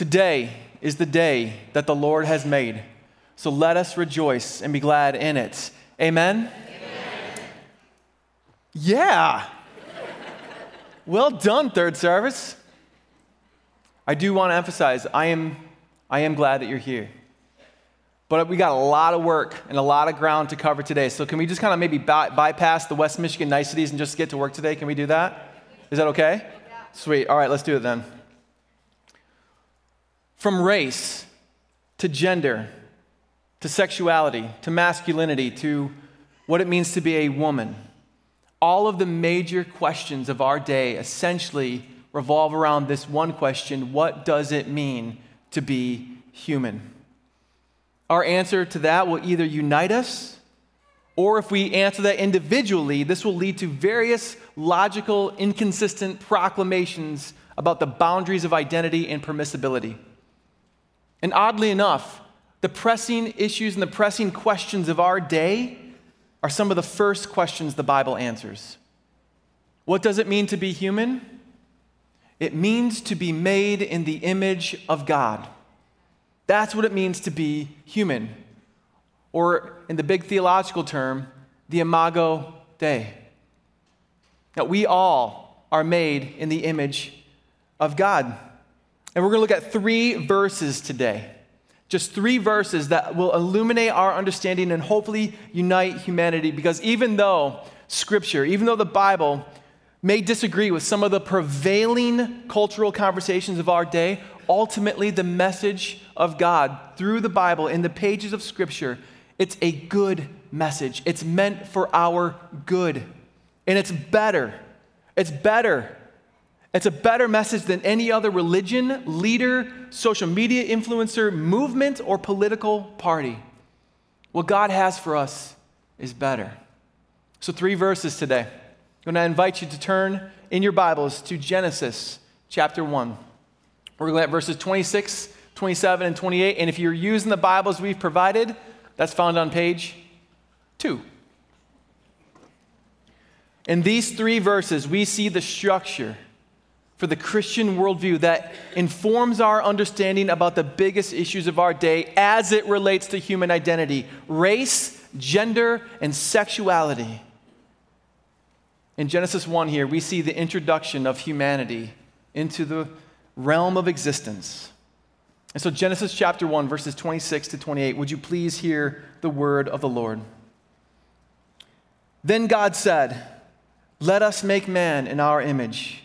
Today is the day that the Lord has made. So let us rejoice and be glad in it. Amen? Amen. Yeah. well done, third service. I do want to emphasize I am, I am glad that you're here. But we got a lot of work and a lot of ground to cover today. So, can we just kind of maybe by- bypass the West Michigan niceties and just get to work today? Can we do that? Is that okay? Yeah. Sweet. All right, let's do it then. From race to gender to sexuality to masculinity to what it means to be a woman, all of the major questions of our day essentially revolve around this one question what does it mean to be human? Our answer to that will either unite us, or if we answer that individually, this will lead to various logical, inconsistent proclamations about the boundaries of identity and permissibility. And oddly enough, the pressing issues and the pressing questions of our day are some of the first questions the Bible answers. What does it mean to be human? It means to be made in the image of God. That's what it means to be human. Or, in the big theological term, the imago Dei. That we all are made in the image of God. And we're going to look at three verses today. Just three verses that will illuminate our understanding and hopefully unite humanity. Because even though Scripture, even though the Bible may disagree with some of the prevailing cultural conversations of our day, ultimately the message of God through the Bible in the pages of Scripture, it's a good message. It's meant for our good. And it's better. It's better. It's a better message than any other religion, leader, social media influencer, movement, or political party. What God has for us is better. So, three verses today. I'm going to invite you to turn in your Bibles to Genesis chapter 1. We're going to at verses 26, 27, and 28. And if you're using the Bibles we've provided, that's found on page 2. In these three verses, we see the structure for the Christian worldview that informs our understanding about the biggest issues of our day as it relates to human identity race, gender, and sexuality. In Genesis 1 here, we see the introduction of humanity into the realm of existence. And so, Genesis chapter 1, verses 26 to 28, would you please hear the word of the Lord? Then God said, Let us make man in our image,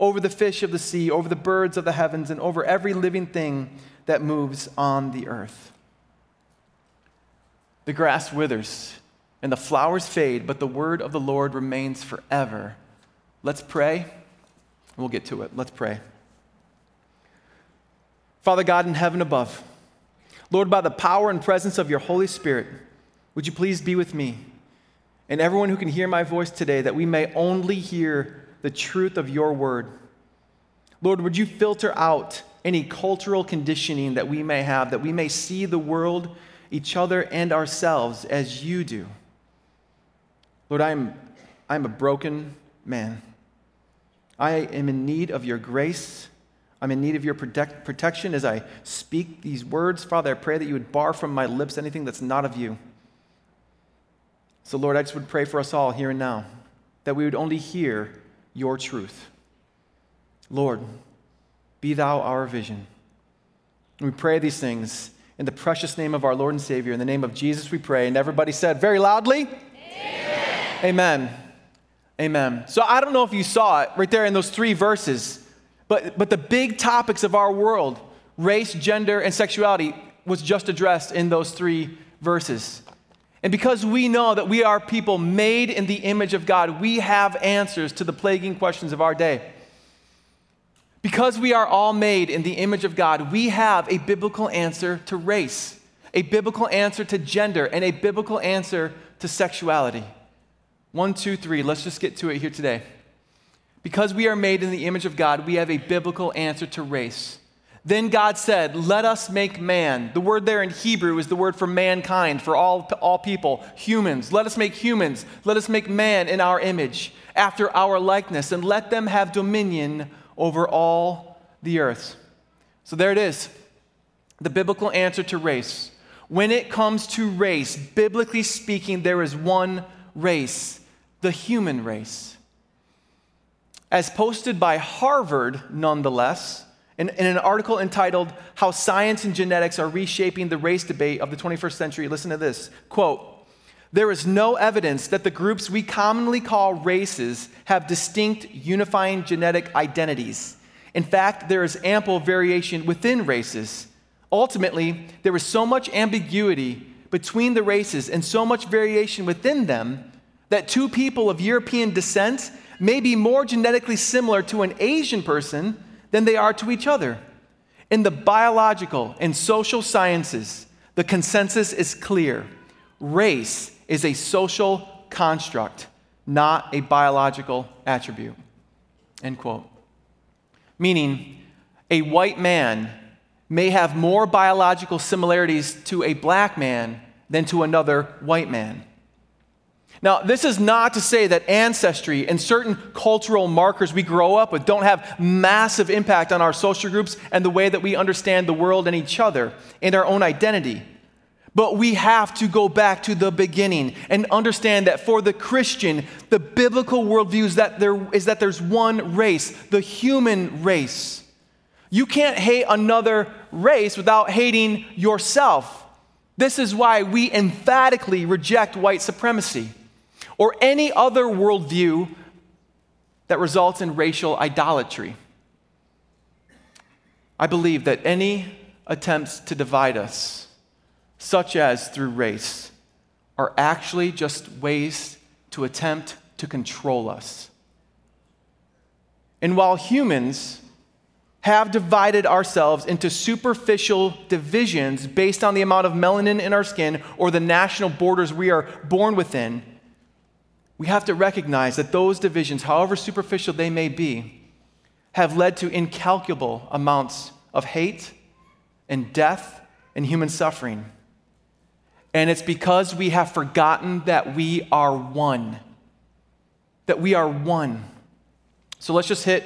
over the fish of the sea, over the birds of the heavens, and over every living thing that moves on the earth. The grass withers and the flowers fade, but the word of the Lord remains forever. Let's pray, we'll get to it. Let's pray. Father God in heaven above, Lord, by the power and presence of your Holy Spirit, would you please be with me and everyone who can hear my voice today that we may only hear the truth of your word? Lord, would you filter out any cultural conditioning that we may have, that we may see the world, each other, and ourselves as you do? Lord, I'm, I'm a broken man. I am in need of your grace I'm in need of your protect, protection as I speak these words. Father, I pray that you would bar from my lips anything that's not of you. So, Lord, I just would pray for us all here and now that we would only hear your truth. Lord, be thou our vision. We pray these things in the precious name of our Lord and Savior. In the name of Jesus, we pray. And everybody said very loudly, Amen. Amen. Amen. So I don't know if you saw it right there in those three verses. But, but the big topics of our world, race, gender, and sexuality, was just addressed in those three verses. And because we know that we are people made in the image of God, we have answers to the plaguing questions of our day. Because we are all made in the image of God, we have a biblical answer to race, a biblical answer to gender, and a biblical answer to sexuality. One, two, three. Let's just get to it here today. Because we are made in the image of God, we have a biblical answer to race. Then God said, Let us make man. The word there in Hebrew is the word for mankind, for all, all people, humans. Let us make humans. Let us make man in our image, after our likeness, and let them have dominion over all the earth. So there it is the biblical answer to race. When it comes to race, biblically speaking, there is one race the human race. As posted by Harvard, nonetheless, in, in, an article entitled How Science and Genetics Are Reshaping the Race Debate of the 21st Century, listen to this quote, there is no evidence that the groups we commonly call races have distinct unifying genetic identities. In fact, there is ample variation within races. Ultimately, there is so much ambiguity between the races and so much variation within them that two people of European descent may be more genetically similar to an Asian person than they are to each other. In the biological and social sciences, the consensus is clear race is a social construct, not a biological attribute. End quote. Meaning, a white man may have more biological similarities to a black man than to another white man. Now, this is not to say that ancestry and certain cultural markers we grow up with don't have massive impact on our social groups and the way that we understand the world and each other and our own identity. But we have to go back to the beginning and understand that for the Christian, the biblical worldview is that, there, is that there's one race, the human race. You can't hate another race without hating yourself. This is why we emphatically reject white supremacy or any other worldview that results in racial idolatry. I believe that any attempts to divide us such as through race, are actually just ways to attempt to control us. And while humans have divided ourselves into superficial divisions based on the amount of melanin in our skin or the national borders we are born within, we have to recognize that those divisions, however superficial they may be, have led to incalculable amounts of hate and death and human suffering. And it's because we have forgotten that we are one. That we are one. So let's just hit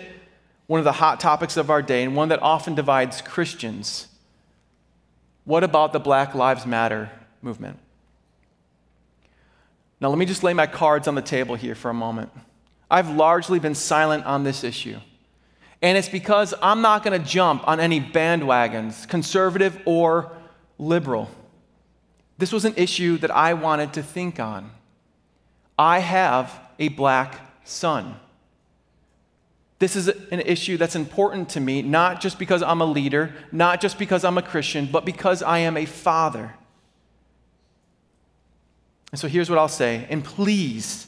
one of the hot topics of our day and one that often divides Christians. What about the Black Lives Matter movement? Now, let me just lay my cards on the table here for a moment. I've largely been silent on this issue. And it's because I'm not going to jump on any bandwagons, conservative or liberal. This was an issue that I wanted to think on. I have a black son. This is an issue that's important to me, not just because I'm a leader, not just because I'm a Christian, but because I am a father. And so here's what I'll say. And please,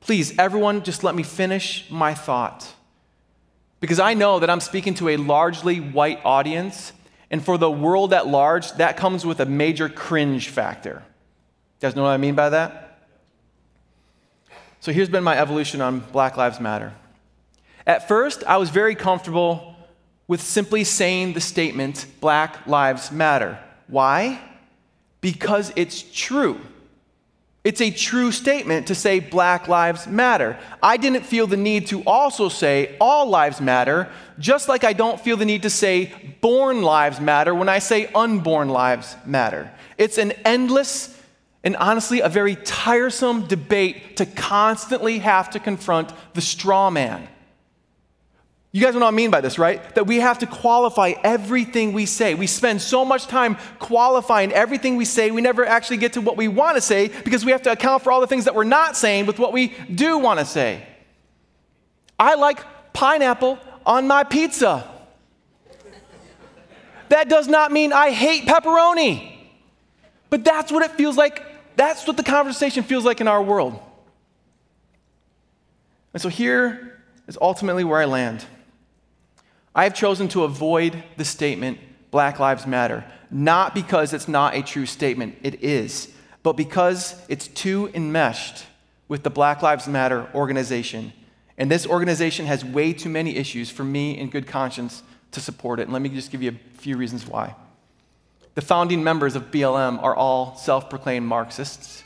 please, everyone, just let me finish my thought. Because I know that I'm speaking to a largely white audience, and for the world at large, that comes with a major cringe factor. You guys know what I mean by that? So here's been my evolution on Black Lives Matter. At first, I was very comfortable with simply saying the statement, Black Lives Matter. Why? Because it's true. It's a true statement to say Black Lives Matter. I didn't feel the need to also say All Lives Matter, just like I don't feel the need to say Born Lives Matter when I say Unborn Lives Matter. It's an endless and honestly a very tiresome debate to constantly have to confront the straw man. You guys know what I mean by this, right? That we have to qualify everything we say. We spend so much time qualifying everything we say, we never actually get to what we want to say because we have to account for all the things that we're not saying with what we do want to say. I like pineapple on my pizza. That does not mean I hate pepperoni. But that's what it feels like. That's what the conversation feels like in our world. And so here is ultimately where I land. I have chosen to avoid the statement Black Lives Matter, not because it's not a true statement, it is, but because it's too enmeshed with the Black Lives Matter organization. And this organization has way too many issues for me, in good conscience, to support it. And let me just give you a few reasons why. The founding members of BLM are all self proclaimed Marxists.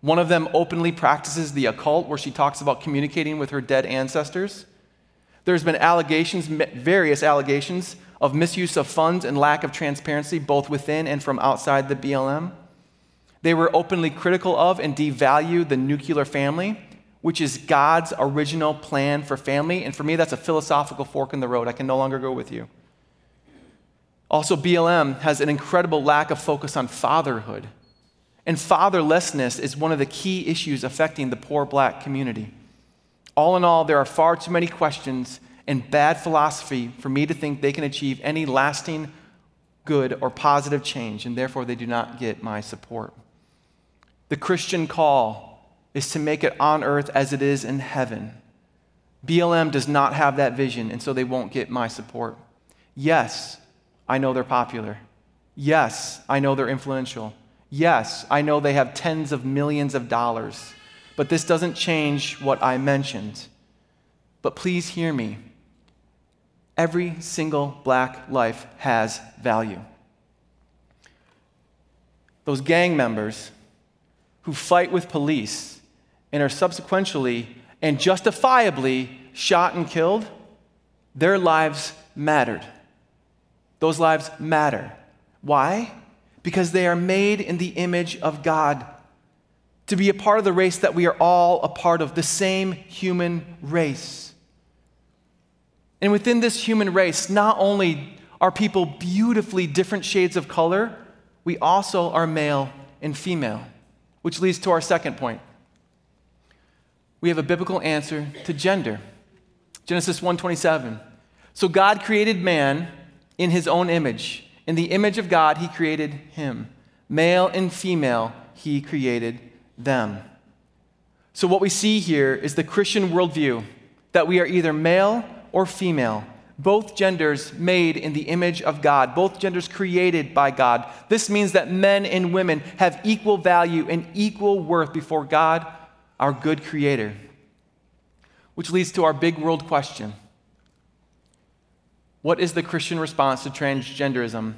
One of them openly practices the occult, where she talks about communicating with her dead ancestors. There's been allegations, various allegations, of misuse of funds and lack of transparency, both within and from outside the BLM. They were openly critical of and devalue the nuclear family, which is God's original plan for family. And for me, that's a philosophical fork in the road. I can no longer go with you. Also, BLM has an incredible lack of focus on fatherhood. And fatherlessness is one of the key issues affecting the poor black community. All in all, there are far too many questions and bad philosophy for me to think they can achieve any lasting good or positive change, and therefore they do not get my support. The Christian call is to make it on earth as it is in heaven. BLM does not have that vision, and so they won't get my support. Yes, I know they're popular. Yes, I know they're influential. Yes, I know they have tens of millions of dollars. But this doesn't change what I mentioned. But please hear me. Every single black life has value. Those gang members who fight with police and are subsequently and justifiably shot and killed, their lives mattered. Those lives matter. Why? Because they are made in the image of God. To be a part of the race that we are all a part of, the same human race. And within this human race, not only are people beautifully different shades of color, we also are male and female, which leads to our second point. We have a biblical answer to gender. Genesis 1:27. So God created man in his own image. In the image of God, he created him. Male and female, he created them. So, what we see here is the Christian worldview that we are either male or female, both genders made in the image of God, both genders created by God. This means that men and women have equal value and equal worth before God, our good creator. Which leads to our big world question what is the Christian response to transgenderism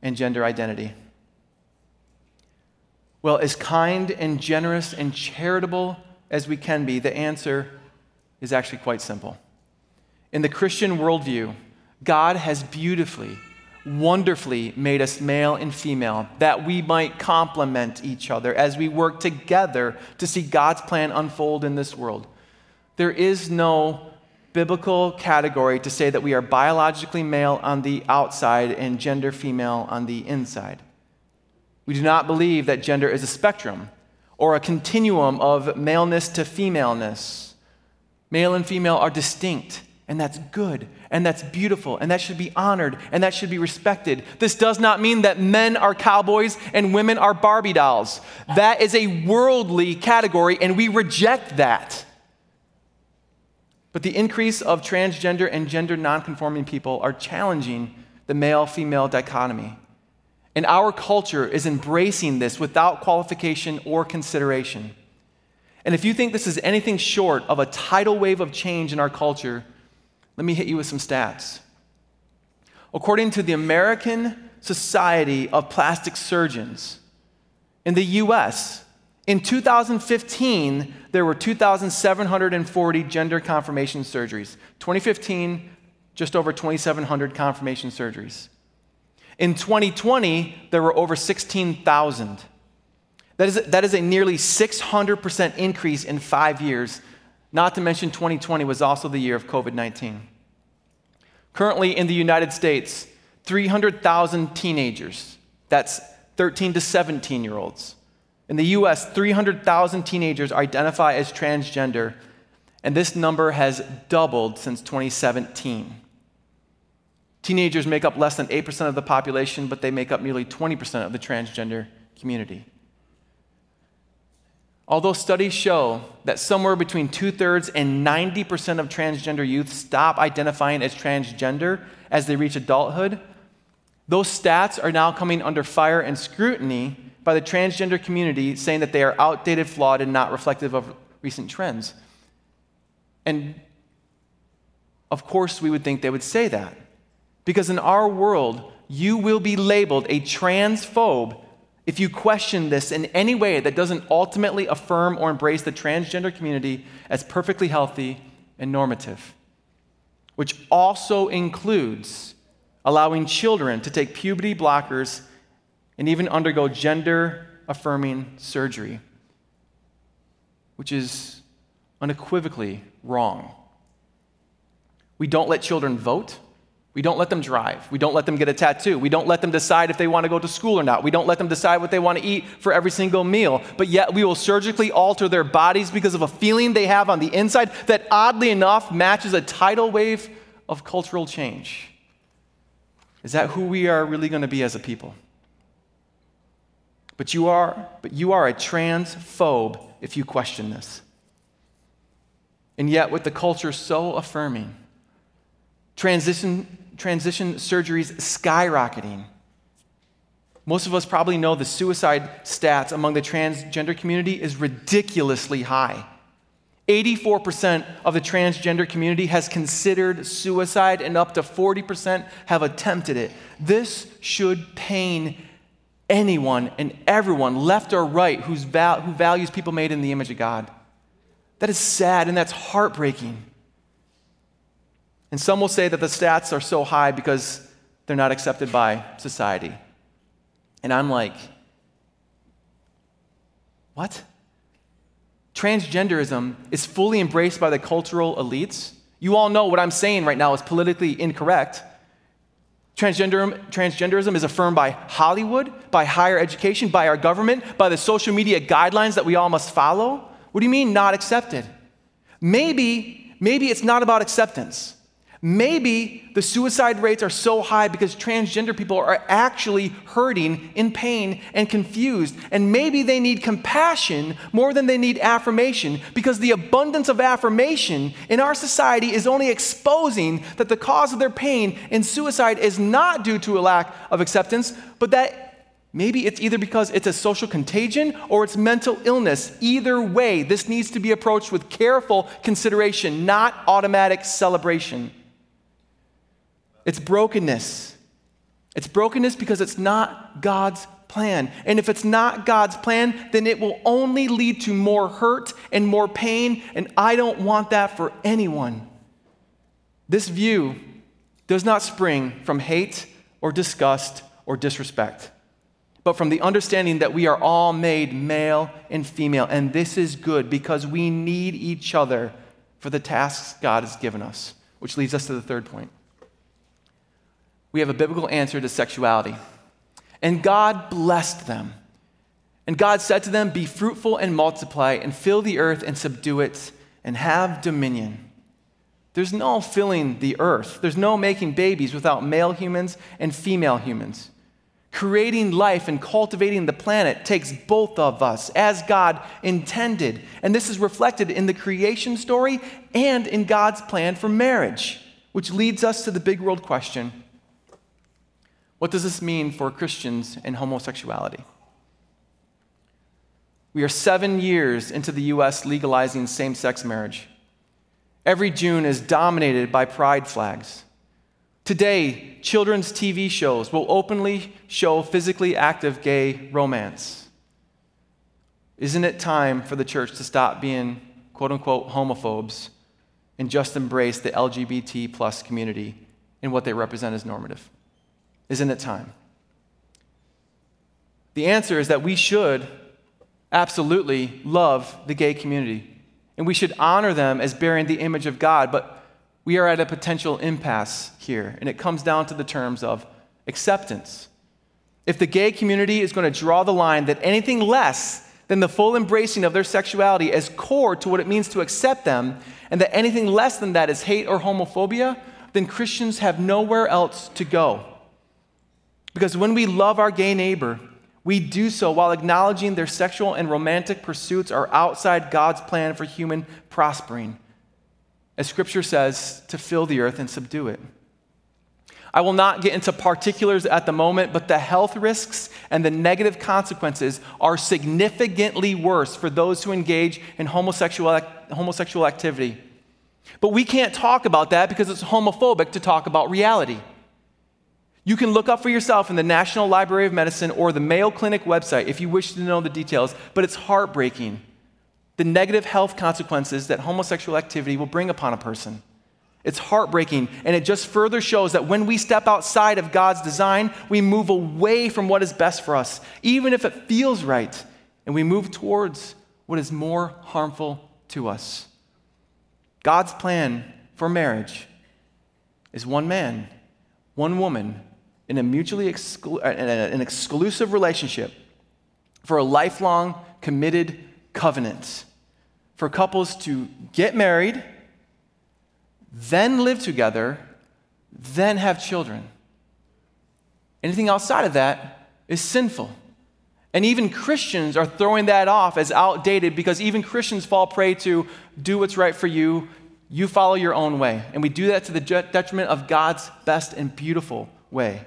and gender identity? Well, as kind and generous and charitable as we can be, the answer is actually quite simple. In the Christian worldview, God has beautifully, wonderfully made us male and female that we might complement each other as we work together to see God's plan unfold in this world. There is no biblical category to say that we are biologically male on the outside and gender female on the inside. We do not believe that gender is a spectrum or a continuum of maleness to femaleness. Male and female are distinct, and that's good, and that's beautiful, and that should be honored, and that should be respected. This does not mean that men are cowboys and women are Barbie dolls. That is a worldly category, and we reject that. But the increase of transgender and gender nonconforming people are challenging the male female dichotomy. And our culture is embracing this without qualification or consideration. And if you think this is anything short of a tidal wave of change in our culture, let me hit you with some stats. According to the American Society of Plastic Surgeons, in the US, in 2015, there were 2,740 gender confirmation surgeries. 2015, just over 2,700 confirmation surgeries. In 2020, there were over 16,000. That is, that is a nearly 600% increase in five years, not to mention 2020 was also the year of COVID 19. Currently in the United States, 300,000 teenagers, that's 13 to 17 year olds, in the US, 300,000 teenagers identify as transgender, and this number has doubled since 2017. Teenagers make up less than 8% of the population, but they make up nearly 20% of the transgender community. Although studies show that somewhere between two thirds and 90% of transgender youth stop identifying as transgender as they reach adulthood, those stats are now coming under fire and scrutiny by the transgender community, saying that they are outdated, flawed, and not reflective of recent trends. And of course, we would think they would say that. Because in our world, you will be labeled a transphobe if you question this in any way that doesn't ultimately affirm or embrace the transgender community as perfectly healthy and normative, which also includes allowing children to take puberty blockers and even undergo gender affirming surgery, which is unequivocally wrong. We don't let children vote. We don't let them drive. We don't let them get a tattoo. We don't let them decide if they want to go to school or not. We don't let them decide what they want to eat for every single meal. But yet we will surgically alter their bodies because of a feeling they have on the inside that oddly enough matches a tidal wave of cultural change. Is that who we are really going to be as a people? But you are, but you are a transphobe if you question this. And yet, with the culture so affirming, transition transition surgeries skyrocketing. Most of us probably know the suicide stats among the transgender community is ridiculously high. 84% of the transgender community has considered suicide, and up to 40% have attempted it. This should pain anyone and everyone, left or right, who's val- who values people made in the image of God. That is sad and that's heartbreaking. And some will say that the stats are so high because they're not accepted by society. And I'm like, what? Transgenderism is fully embraced by the cultural elites. You all know what I'm saying right now is politically incorrect. Transgender, transgenderism is affirmed by Hollywood, by higher education, by our government, by the social media guidelines that we all must follow. What do you mean not accepted? Maybe, maybe it's not about acceptance. Maybe the suicide rates are so high because transgender people are actually hurting, in pain, and confused. And maybe they need compassion more than they need affirmation because the abundance of affirmation in our society is only exposing that the cause of their pain and suicide is not due to a lack of acceptance, but that Maybe it's either because it's a social contagion or it's mental illness. Either way, this needs to be approached with careful consideration, not automatic celebration. It's brokenness. It's brokenness because it's not God's plan. And if it's not God's plan, then it will only lead to more hurt and more pain, and I don't want that for anyone. This view does not spring from hate or disgust or disrespect, but from the understanding that we are all made male and female, and this is good because we need each other for the tasks God has given us, which leads us to the third point we have a biblical answer to sexuality. And God blessed them. And God said to them, Be fruitful and multiply, and fill the earth and subdue it, and have dominion. There's no filling the earth, there's no making babies without male humans and female humans. Creating life and cultivating the planet takes both of us as God intended. And this is reflected in the creation story and in God's plan for marriage, which leads us to the big world question what does this mean for Christians and homosexuality? We are seven years into the U.S. legalizing same sex marriage. Every June is dominated by pride flags. Today, children's TV shows will openly show physically active gay romance. Isn't it time for the church to stop being quote unquote homophobes and just embrace the LGBT plus community and what they represent as normative? Isn't it time? The answer is that we should absolutely love the gay community and we should honor them as bearing the image of God, but we are at a potential impasse here, and it comes down to the terms of acceptance. If the gay community is going to draw the line that anything less than the full embracing of their sexuality as core to what it means to accept them, and that anything less than that is hate or homophobia, then Christians have nowhere else to go. Because when we love our gay neighbor, We do so while acknowledging their sexual and romantic pursuits are outside God's plan for human prospering. As scripture says, to fill the earth and subdue it. I will not get into particulars at the moment, but the health risks and the negative consequences are significantly worse for those who engage in homosexual, homosexual activity. But we can't talk about that because it's homophobic to talk about reality. You can look up for yourself in the National Library of Medicine or the Mayo Clinic website if you wish to know the details, but it's heartbreaking the negative health consequences that homosexual activity will bring upon a person. It's heartbreaking, and it just further shows that when we step outside of God's design, we move away from what is best for us, even if it feels right, and we move towards what is more harmful to us. God's plan for marriage is one man, one woman, in a mutually exclu- uh, an exclusive relationship for a lifelong committed covenant for couples to get married, then live together, then have children. Anything outside of that is sinful. And even Christians are throwing that off as outdated because even Christians fall prey to do what's right for you, you follow your own way. And we do that to the detriment of God's best and beautiful way.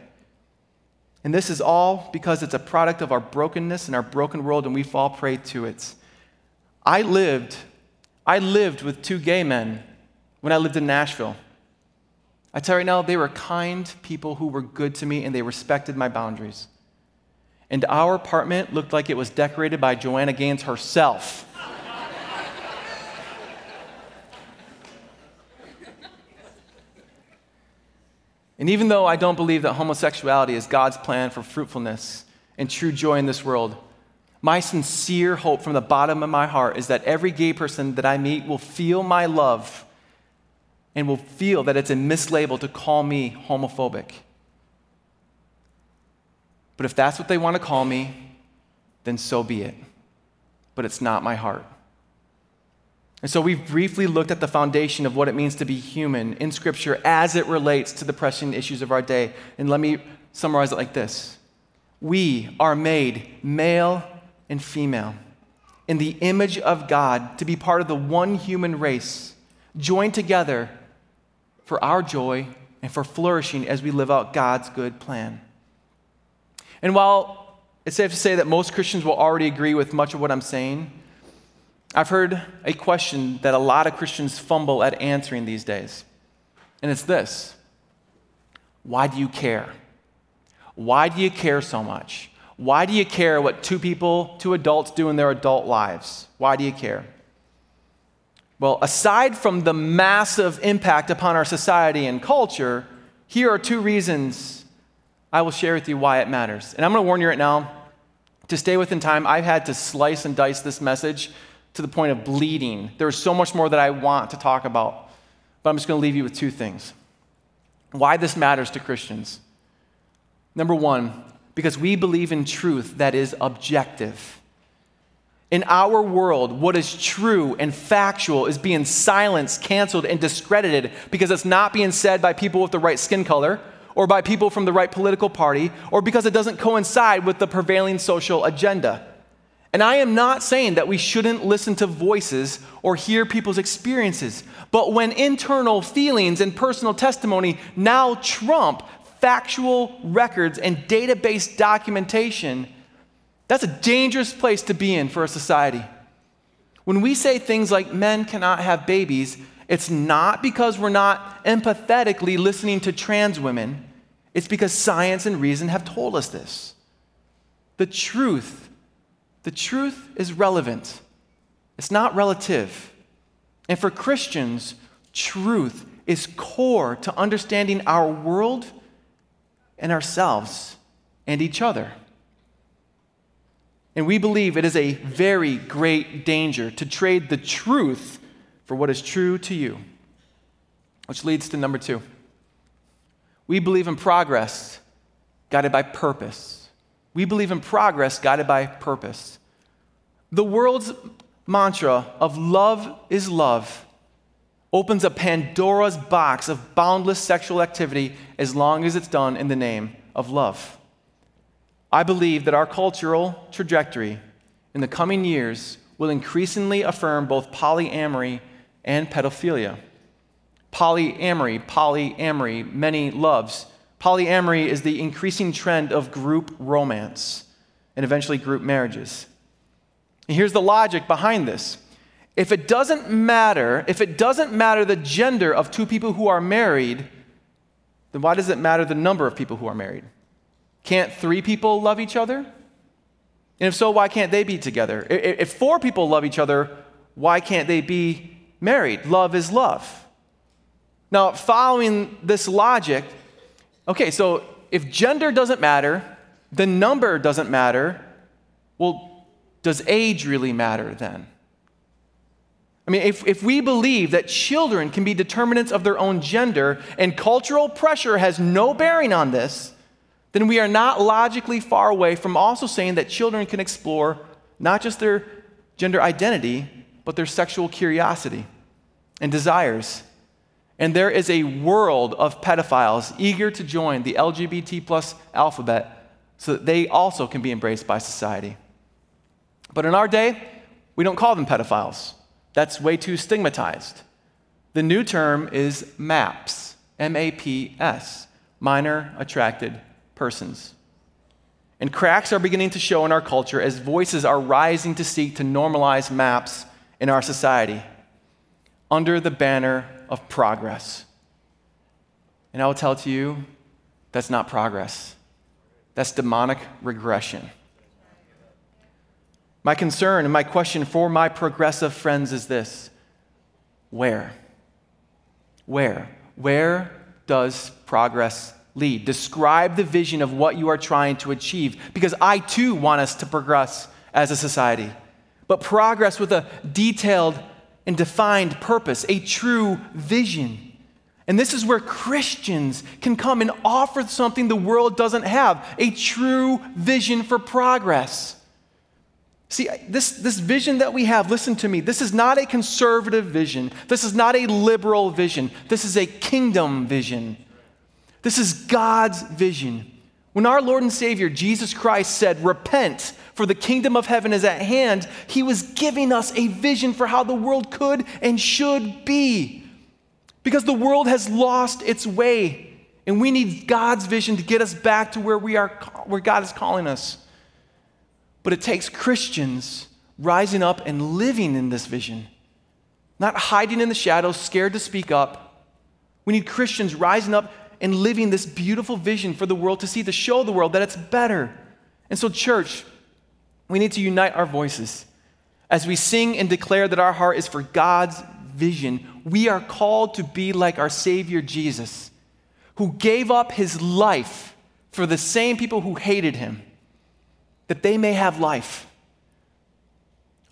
And this is all because it's a product of our brokenness and our broken world, and we fall prey to it. I lived, I lived with two gay men when I lived in Nashville. I tell you right now, they were kind people who were good to me and they respected my boundaries. And our apartment looked like it was decorated by Joanna Gaines herself. And even though I don't believe that homosexuality is God's plan for fruitfulness and true joy in this world, my sincere hope from the bottom of my heart is that every gay person that I meet will feel my love and will feel that it's a mislabel to call me homophobic. But if that's what they want to call me, then so be it. But it's not my heart. And so we've briefly looked at the foundation of what it means to be human in Scripture as it relates to the pressing issues of our day. And let me summarize it like this We are made male and female in the image of God to be part of the one human race, joined together for our joy and for flourishing as we live out God's good plan. And while it's safe to say that most Christians will already agree with much of what I'm saying, I've heard a question that a lot of Christians fumble at answering these days. And it's this Why do you care? Why do you care so much? Why do you care what two people, two adults do in their adult lives? Why do you care? Well, aside from the massive impact upon our society and culture, here are two reasons I will share with you why it matters. And I'm going to warn you right now to stay within time. I've had to slice and dice this message to the point of bleeding. There's so much more that I want to talk about, but I'm just going to leave you with two things. Why this matters to Christians. Number one, because we believe in truth that is objective. In our world, what is true and factual is being silenced, canceled, and discredited because it's not being said by people with the right skin color or by people from the right political party or because it doesn't coincide with the prevailing social agenda. And I am not saying that we shouldn't listen to voices or hear people's experiences, but when internal feelings and personal testimony now trump factual records and database documentation, that's a dangerous place to be in for a society. When we say things like men cannot have babies, it's not because we're not empathetically listening to trans women, it's because science and reason have told us this. The truth, the truth is relevant, it's not relative. And for Christians, truth is core to understanding our world and ourselves and each other. And we believe it is a very great danger to trade the truth for what is true to you. Which leads to number two. We believe in progress guided by purpose. We believe in progress guided by purpose. The world's mantra of love is love opens a Pandora's box of boundless sexual activity as long as it's done in the name of love. I believe that our cultural trajectory in the coming years will increasingly affirm both polyamory and pedophilia. Polyamory, polyamory, many loves. Polyamory is the increasing trend of group romance and eventually group marriages. And here's the logic behind this. If it doesn't matter, if it doesn't matter the gender of two people who are married, then why does it matter the number of people who are married? Can't three people love each other? And if so, why can't they be together? If four people love each other, why can't they be married? Love is love. Now, following this logic, okay, so if gender doesn't matter, the number doesn't matter, well, does age really matter then? I mean, if, if we believe that children can be determinants of their own gender and cultural pressure has no bearing on this, then we are not logically far away from also saying that children can explore not just their gender identity, but their sexual curiosity and desires. And there is a world of pedophiles eager to join the LGBT plus alphabet so that they also can be embraced by society. But in our day, we don't call them pedophiles. That's way too stigmatized. The new term is MAPS, M A P S, minor attracted persons. And cracks are beginning to show in our culture as voices are rising to seek to normalize MAPS in our society under the banner of progress. And I will tell to you, that's not progress. That's demonic regression. My concern and my question for my progressive friends is this Where? Where? Where does progress lead? Describe the vision of what you are trying to achieve, because I too want us to progress as a society. But progress with a detailed and defined purpose, a true vision. And this is where Christians can come and offer something the world doesn't have a true vision for progress. See, this, this vision that we have, listen to me, this is not a conservative vision. This is not a liberal vision. This is a kingdom vision. This is God's vision. When our Lord and Savior, Jesus Christ, said, Repent, for the kingdom of heaven is at hand, he was giving us a vision for how the world could and should be. Because the world has lost its way, and we need God's vision to get us back to where, we are, where God is calling us. But it takes Christians rising up and living in this vision, not hiding in the shadows, scared to speak up. We need Christians rising up and living this beautiful vision for the world to see, to show the world that it's better. And so, church, we need to unite our voices. As we sing and declare that our heart is for God's vision, we are called to be like our Savior Jesus, who gave up his life for the same people who hated him that they may have life.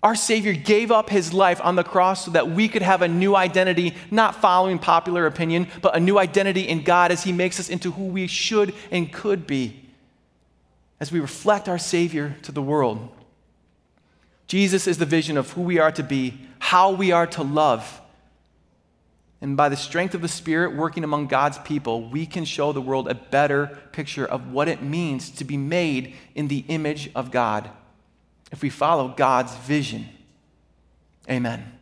Our Savior gave up his life on the cross so that we could have a new identity, not following popular opinion, but a new identity in God as he makes us into who we should and could be as we reflect our Savior to the world. Jesus is the vision of who we are to be, how we are to love, and by the strength of the Spirit working among God's people, we can show the world a better picture of what it means to be made in the image of God if we follow God's vision. Amen.